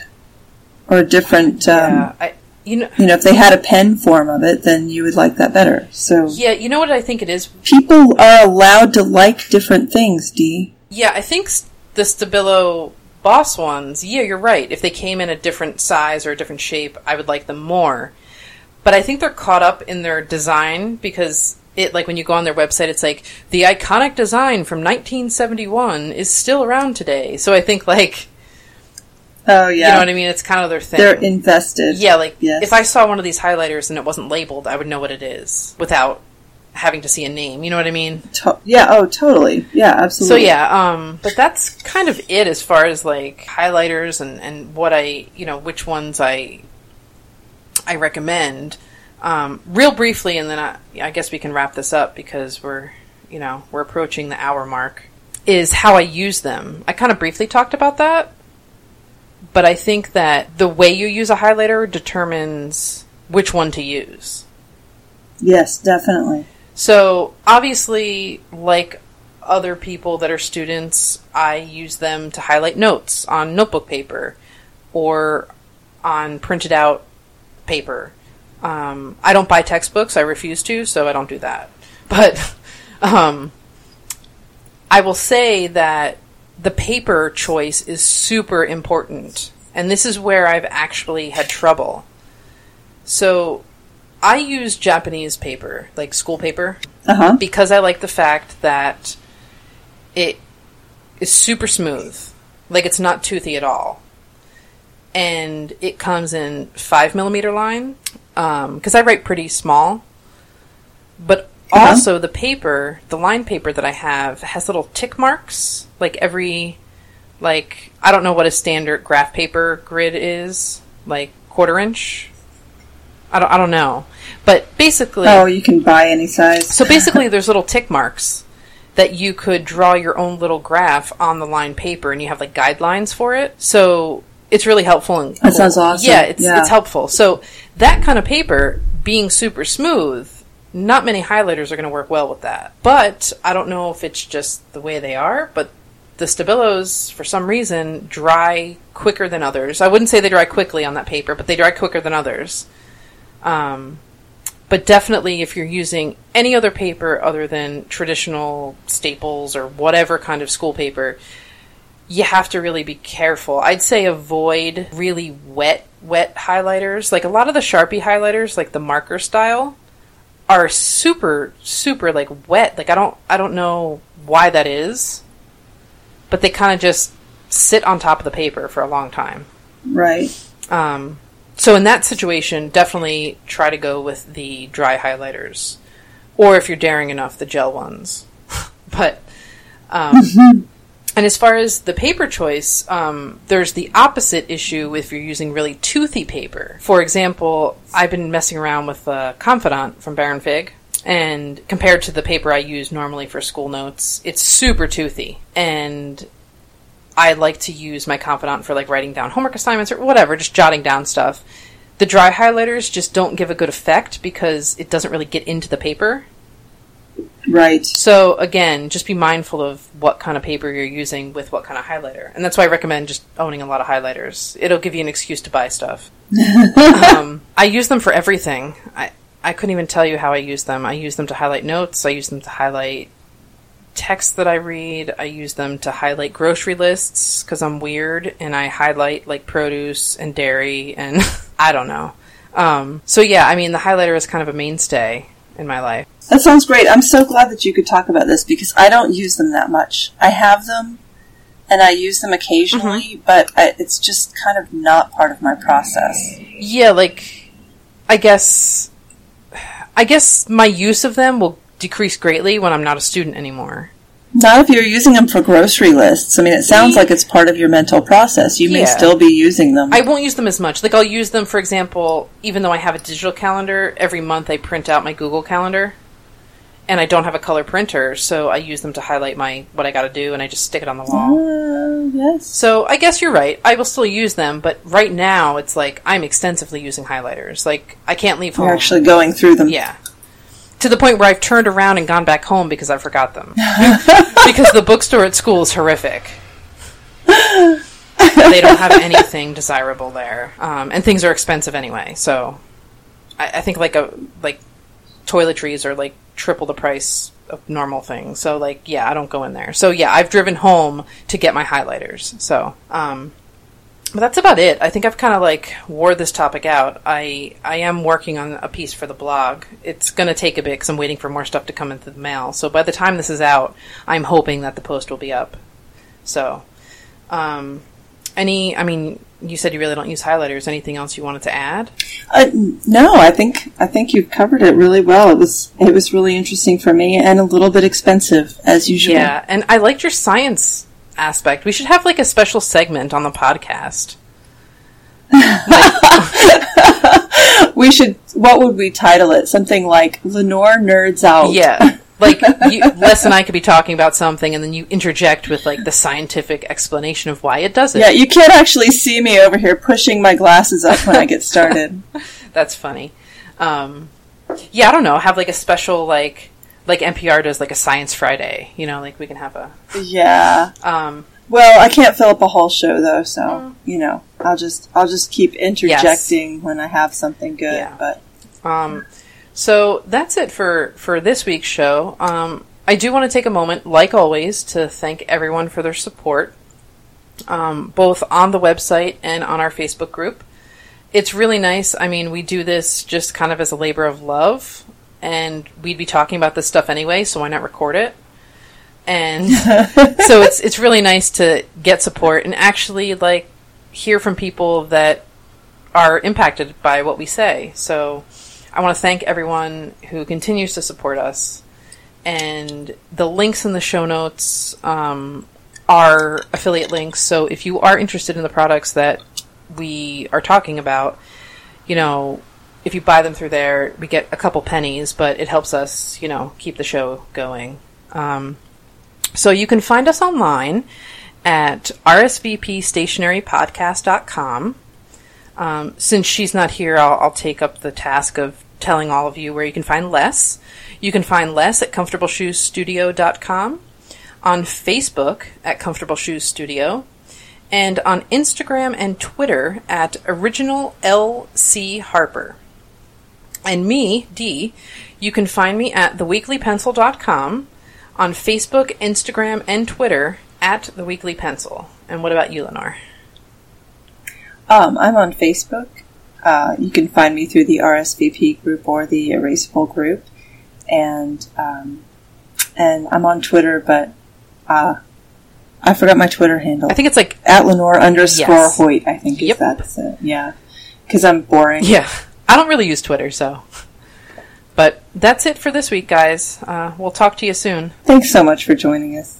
B: or a different, um,
A: yeah, I you know
B: you know, if they had a pen form of it, then you would like that better. So
A: yeah you know what I think it is.
B: people are allowed to like different things, Dee.
A: Yeah, I think the Stabilo Boss ones. Yeah, you're right. If they came in a different size or a different shape, I would like them more. But I think they're caught up in their design because it like when you go on their website, it's like the iconic design from 1971 is still around today. So I think like
B: Oh yeah,
A: you know what I mean. It's kind of their thing.
B: they're invested.
A: Yeah, like
B: Yes.
A: if I saw one of these highlighters and it wasn't labeled, I would know what it is without having to see a name. You know what I mean?
B: To- yeah, oh totally. Yeah, absolutely.
A: So yeah, um, but that's kind of it as far as like highlighters and and what I you know which ones I I recommend. Um, real briefly, and then I, I guess we can wrap this up because we're you know we're approaching the hour mark. Is how I use them. I kind of briefly talked about that, but I think that the way you use a highlighter determines which one to use.
B: Yes, definitely.
A: So obviously, like other people that are students, I use them to highlight notes on notebook paper or on printed out paper. Um, I don't buy textbooks; I refuse to, so I don't do that. But um, I will say that the paper choice is super important. And this is where I've actually had trouble. So I use Japanese paper, like school paper,
B: Uh huh.
A: because I like the fact that it is super smooth. Like it's not toothy at all. And it comes in five millimeter line. Because I write pretty small. But
B: Uh-huh.
A: also the paper, the line paper that I have has little tick marks. Like every like I don't know what a standard graph paper grid is, like quarter inch. I don't I don't know. But basically
B: Oh, you can buy any size.
A: so basically, there's little tick marks that you could draw your own little graph on the line paper, and you have like guidelines for it. So it's really helpful. And
B: That sounds awesome.
A: Yeah, it's
B: Yeah.
A: it's helpful. So that kind of paper being super smooth, not many highlighters are going to work well with that. But I don't know if it's just the way they are, but the Stabilos, for some reason, dry quicker than others. I wouldn't say they dry quickly on that paper, but they dry quicker than others. Um, but definitely, if you're using any other paper other than traditional staples or whatever kind of school paper, you have to really be careful. I'd say avoid really wet, wet highlighters. Like a lot of the Sharpie highlighters, like the marker style, are super, super like wet. Like I don't, I don't know why that is, but they kind of just sit on top of the paper for a long time.
B: Right.
A: Um, so in that situation, definitely try to go with the dry highlighters, or if you're daring enough, the gel ones. but um, and as far as the paper choice, um, there's the opposite issue if you're using really toothy paper. For example, I've been messing around with uh, Confidant from Baron Fig. And compared to the paper I use normally for school notes, it's super toothy. And I like to use my Confidant for like writing down homework assignments or whatever, just jotting down stuff. The dry highlighters just don't give a good effect because it doesn't really get into the paper.
B: Right.
A: So again, just be mindful of what kind of paper you're using with what kind of highlighter, and that's why I recommend just owning a lot of highlighters. It'll give you an excuse to buy stuff. um, I use them for everything. I I couldn't even tell you how I use them. I use them to highlight notes. I use them to highlight text that I read. I use them to highlight grocery lists because I'm weird and I highlight like produce and dairy and I don't know. Um, so yeah, I mean the highlighter is kind of a mainstay in my life.
B: That sounds great. I'm so glad that you could talk about this because I don't use them that much. I have them and I use them occasionally, mm-hmm. but I, it's just kind of not part of my process.
A: Yeah, like I guess I guess my use of them will decrease greatly when I'm not a student anymore.
B: Not if you're using them for grocery lists. I mean, it sounds like it's part of your mental process. You may
A: Yeah.
B: still be using them.
A: I won't use them as much. Like I'll use them for example, even though I have a digital calendar, every month I print out my Google calendar. And I don't have a color printer, so I use them to highlight my what I got to do and I just stick it on the wall.
B: Uh, yes.
A: So I guess you're right. I will still use them, but right now it's like I'm extensively using highlighters. Like I can't leave home.
B: You're actually going through them.
A: Yeah. To the point where I've turned around and gone back home because I forgot them. because the bookstore at school is horrific. they don't have anything desirable there, um, and things are expensive anyway. So, I, I think like a like toiletries are like triple the price of normal things. So, like, yeah, I don't go in there. So, yeah, I've driven home to get my highlighters. So, um, but that's about it. I think I've kind of like wore this topic out. I I am working on a piece for the blog. It's going to take a bit because I'm waiting for more stuff to come into the mail. So by the time this is out, I'm hoping that the post will be up. So, um, any? I mean, you said you really don't use highlighters. Anything else you wanted to add?
B: Uh, no, I think I think you've covered it really well. It was it was really interesting for me and a little bit expensive as usual.
A: Yeah, and I liked your science aspect. We should have like a special segment on the podcast.
B: We should. What would we title it? Something like Lenore nerds out.
A: Yeah. Like you, Les and I could be talking about something, and then you interject with like the scientific explanation of why it does it.
B: Yeah, you can't actually see me over here pushing my glasses up when I get started.
A: That's funny. Um, yeah, I don't know. Have like a special like like NPR does like a Science Friday. You know, like we can have a.
B: yeah.
A: Um,
B: Well, I can't fill up a whole show though, so you know, I'll just I'll just keep interjecting when I have something good.
A: Yeah.
B: But
A: Um, so that's it for for this week's show. Um, I do want to take a moment, like always, to thank everyone for their support, um, both on the website and on our Facebook group. It's really nice. I mean, we do this just kind of as a labor of love, and we'd be talking about this stuff anyway, so why not record it? And so it's it's really nice to get support and actually like hear from people that are impacted by what we say. So I want to thank everyone who continues to support us. And the links in the show notes um, are affiliate links. So if you are interested in the products that we are talking about, you know, if you buy them through there, we get a couple pennies, but it helps us, you know, keep the show going. Um, so you can find us online at rsvpstationerypodcast.com. Um, since she's not here, I'll, I'll take up the task of telling all of you where you can find Les. You can find Les at comfortableshoesstudio.com, on Facebook at Comfortable Shoes Studio, and on Instagram and Twitter at Original LC Harper. And me, Dee, you can find me at theweeklypencil.com, on Facebook, Instagram, and Twitter at The Weekly Pencil. And what about you, Lenore?
B: Um, I'm on Facebook. Uh, you can find me through the RSVP group or the Erasable group, and um, and I'm on Twitter, but uh, I forgot my Twitter handle.
A: I think it's like
B: at Lenore underscore
A: Yes.
B: Hoyt. I think is
A: Yep.
B: that's it. Yeah, because I'm boring.
A: Yeah. I don't really use Twitter, so. But that's it for this week, guys. Uh, we'll talk to you soon.
B: Thanks so much for joining us.